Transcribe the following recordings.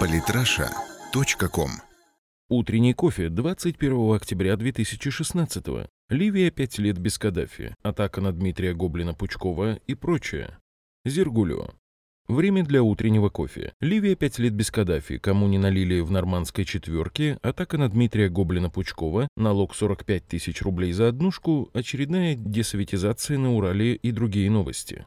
Политраша.ком Утренний кофе 21 октября 2016 Ливия пять лет без Каддафи. Атака на Дмитрия Гоблина-Пучкова и прочее. Зергулио. Время для утреннего кофе. Ливия пять лет без Каддафи. Кому не налили в нормандской четверке. Атака на Дмитрия Гоблина-Пучкова. Налог 45 тысяч рублей за однушку. Очередная десоветизация на Урале и другие новости.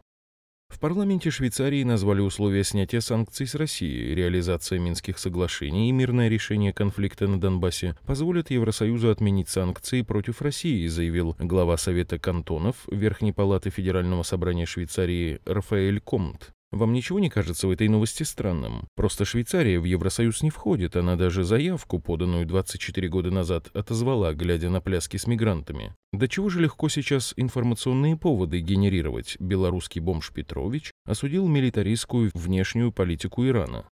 В парламенте Швейцарии назвали условия снятия санкций с России. Реализация Минских соглашений и мирное решение конфликта на Донбассе позволят Евросоюзу отменить санкции против России, заявил глава Совета кантонов Верхней палаты Федерального собрания Швейцарии Рафаэль Комт. Вам ничего не кажется в этой новости странным? Просто Швейцария в Евросоюз не входит, она даже заявку, поданную 24 года назад, отозвала, глядя на пляски с мигрантами. До чего же легко сейчас информационные поводы генерировать? Белорусский бомж Петрович осудил милитаристскую внешнюю политику Ирана.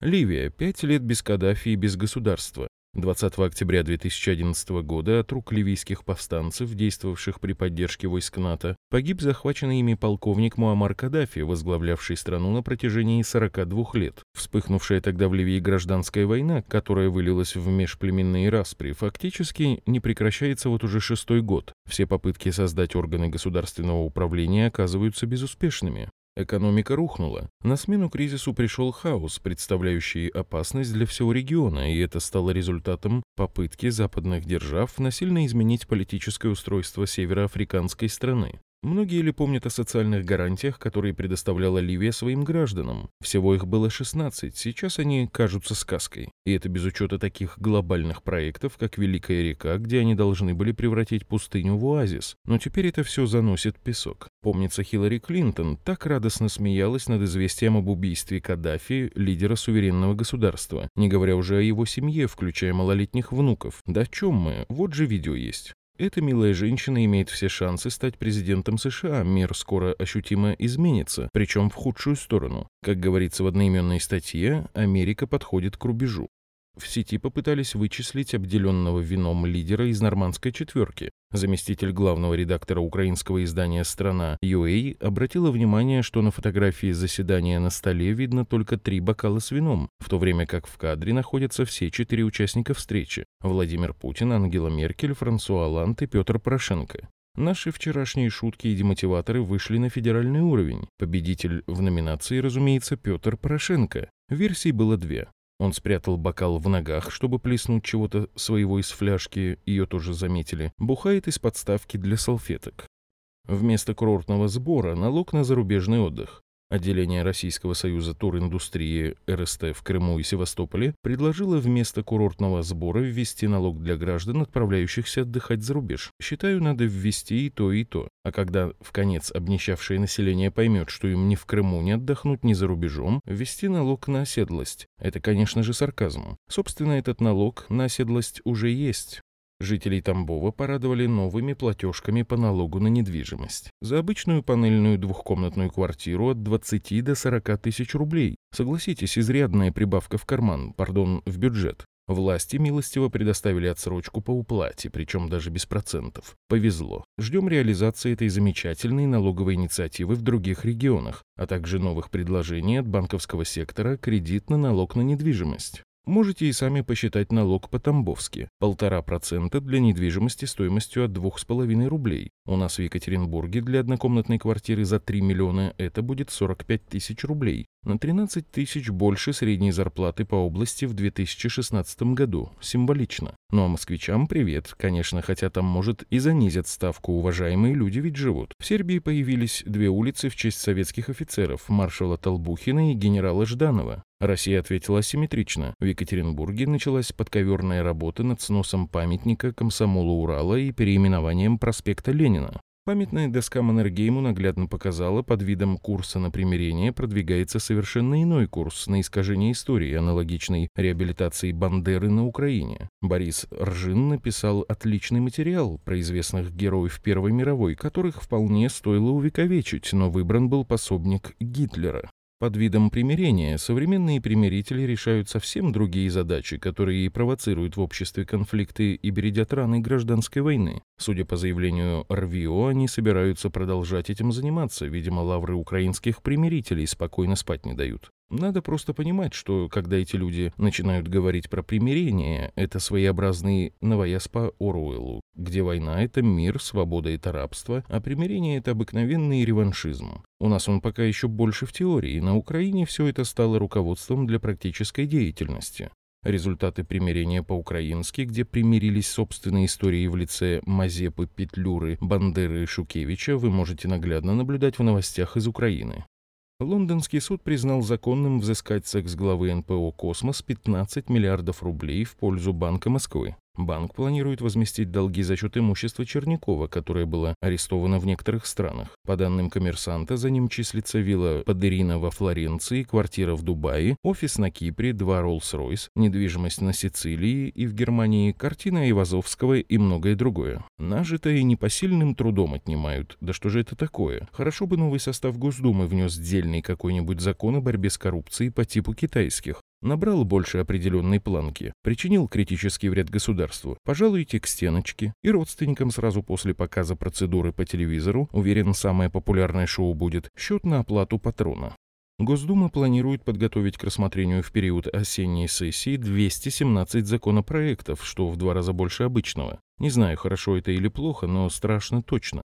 Ливия. Пять лет без Каддафи и без государства. 20 октября 2011 года от рук ливийских повстанцев, действовавших при поддержке войск НАТО, погиб захваченный ими полковник Муаммар Каддафи, возглавлявший страну на протяжении 42 лет. Вспыхнувшая тогда в Ливии гражданская война, которая вылилась в межплеменные распри, фактически не прекращается вот уже шестой год. Все попытки создать органы государственного управления оказываются безуспешными. Экономика рухнула. На смену кризису пришел хаос, представляющий опасность для всего региона, и это стало результатом попытки западных держав насильно изменить политическое устройство североафриканской страны. Многие ли помнят о социальных гарантиях, которые предоставляла Ливия своим гражданам? Всего их было 16, сейчас они кажутся сказкой. И это без учета таких глобальных проектов, как Великая река, где они должны были превратить пустыню в оазис. Но теперь это все заносит песок. Помнится, Хиллари Клинтон так радостно смеялась над известием об убийстве Каддафи, лидера суверенного государства, не говоря уже о его семье, включая малолетних внуков. Да о чем мы? Вот же видео есть. Эта милая женщина имеет все шансы стать президентом США. Мир скоро ощутимо изменится, причем в худшую сторону. Как говорится в одноименной статье, Америка подходит к рубежу. В сети попытались вычислить обделенного вином лидера из нормандской четверки. Заместитель главного редактора украинского издания «Страна» UA обратила внимание, что на фотографии заседания на столе видно только три бокала с вином, в то время как в кадре находятся все четыре участника встречи – Владимир Путин, Ангела Меркель, Франсуа Ланд и Петр Порошенко. Наши вчерашние шутки и демотиваторы вышли на федеральный уровень. Победитель в номинации, разумеется, Петр Порошенко. Версий было две. Он спрятал бокал в ногах, чтобы плеснуть чего-то своего из фляжки, ее тоже заметили. Бухает из подставки для салфеток. Вместо курортного сбора налог на зарубежный отдых. Отделение Российского союза туриндустрии РСТ в Крыму и Севастополе предложило вместо курортного сбора ввести налог для граждан, отправляющихся отдыхать за рубеж. Считаю, надо ввести и то, и то. А когда в конец обнищавшее население поймет, что им ни в Крыму не отдохнуть, ни за рубежом, ввести налог на оседлость. Это, конечно же, сарказм. Собственно, этот налог на оседлость уже есть. Жителей Тамбова порадовали новыми платежками по налогу на недвижимость. За обычную панельную двухкомнатную квартиру от 20 до 40 тысяч рублей. Согласитесь, изрядная прибавка в карман, пардон, в бюджет. Власти милостиво предоставили отсрочку по уплате, причем даже без процентов. Повезло. Ждем реализации этой замечательной налоговой инициативы в других регионах, а также новых предложений от банковского сектора кредит на налог на недвижимость. Можете и сами посчитать налог по-тамбовски. Полтора процента для недвижимости стоимостью от двух с половиной рублей. У нас в Екатеринбурге для однокомнатной квартиры за 3 миллиона это будет 45 тысяч рублей. На 13 тысяч больше средней зарплаты по области в 2016 году. Символично. Ну а москвичам привет. Конечно, хотя там, может, и занизят ставку. Уважаемые люди ведь живут. В Сербии появились две улицы в честь советских офицеров, маршала Толбухина и генерала Жданова. Россия ответила асимметрично. В Екатеринбурге началась подковерная работа над сносом памятника комсомолу Урала и переименованием проспекта Ленина. Памятная доска Маннергейму наглядно показала, под видом курса на примирение продвигается совершенно иной курс на искажение истории, аналогичной реабилитации Бандеры на Украине. Борис Ржин написал отличный материал про известных героев Первой мировой, которых вполне стоило увековечить, но выбран был пособник Гитлера. Под видом примирения современные примирители решают совсем другие задачи, которые и провоцируют в обществе конфликты и бередят раны гражданской войны. Судя по заявлению РВИО, они собираются продолжать этим заниматься, видимо, лавры украинских примирителей спокойно спать не дают. Надо просто понимать, что когда эти люди начинают говорить про примирение, это своеобразный новояз по Оруэллу, где война — это мир, свобода — это рабство, а примирение — это обыкновенный реваншизм. У нас он пока еще больше в теории, на Украине все это стало руководством для практической деятельности. Результаты примирения по-украински, где примирились собственные истории в лице Мазепы, Петлюры, Бандеры и Шукевича, вы можете наглядно наблюдать в новостях из Украины. Лондонский суд признал законным взыскать с экс-главы НПО «Космос» 15 миллиардов рублей в пользу Банка Москвы. Банк планирует возместить долги за счет имущества Чернякова, которое было арестовано в некоторых странах. По данным коммерсанта, за ним числится вилла Падерина во Флоренции, квартира в Дубае, офис на Кипре, два Роллс-Ройс, недвижимость на Сицилии и в Германии, картина Ивазовского и многое другое. Нажитое непосильным трудом отнимают. Да что же это такое? Хорошо бы новый состав Госдумы внес дельный какой-нибудь закон о борьбе с коррупцией по типу китайских набрал больше определенной планки, причинил критический вред государству, пожалуйте к стеночке, и родственникам сразу после показа процедуры по телевизору, уверен, самое популярное шоу будет «Счет на оплату патрона». Госдума планирует подготовить к рассмотрению в период осенней сессии 217 законопроектов, что в два раза больше обычного. Не знаю, хорошо это или плохо, но страшно точно.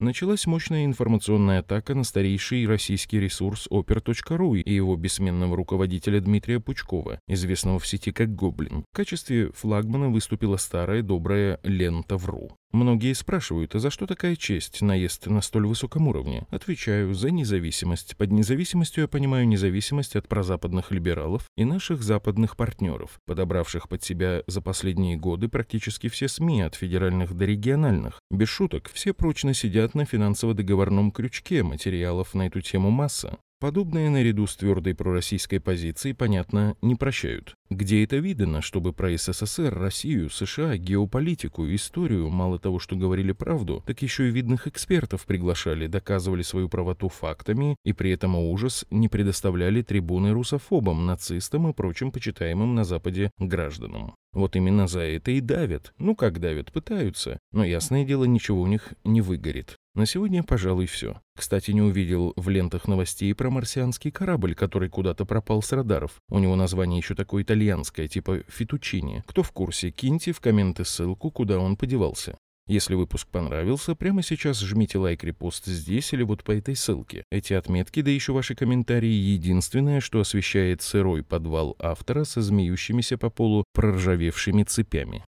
Началась мощная информационная атака на старейший российский ресурс oper.ru и его бессменного руководителя Дмитрия Пучкова, известного в сети как Гоблин. В качестве флагмана выступила старая добрая лента ВРУ. Многие спрашивают, а за что такая честь, наезд на столь высоком уровне? Отвечаю, за независимость. Под независимостью я понимаю независимость от прозападных либералов и наших западных партнеров, подобравших под себя за последние годы практически все СМИ, от федеральных до региональных. Без шуток, все прочно сидят на финансово-договорном крючке, материалов на эту тему масса. Подобное наряду с твердой пророссийской позицией, понятно, не прощают. Где это видано, чтобы про СССР, Россию, США, геополитику, историю, мало того, что говорили правду, так еще и видных экспертов приглашали, доказывали свою правоту фактами и при этом ужас не предоставляли трибуны русофобам, нацистам и прочим почитаемым на Западе гражданам. Вот именно за это и давят. Ну как давят, пытаются. Но ясное дело, ничего у них не выгорит. На сегодня, пожалуй, все. Кстати, не увидел в лентах новостей про марсианский корабль, который куда-то пропал с радаров. У него название еще такое итальянское, типа «Фитучини». Кто в курсе, киньте в комменты ссылку, куда он подевался. Если выпуск понравился, прямо сейчас жмите лайк, репост здесь или вот по этой ссылке. Эти отметки, да еще ваши комментарии, единственное, что освещает сырой подвал автора со змеющимися по полу проржавевшими цепями.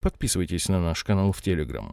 Подписывайтесь на наш канал в Телеграм.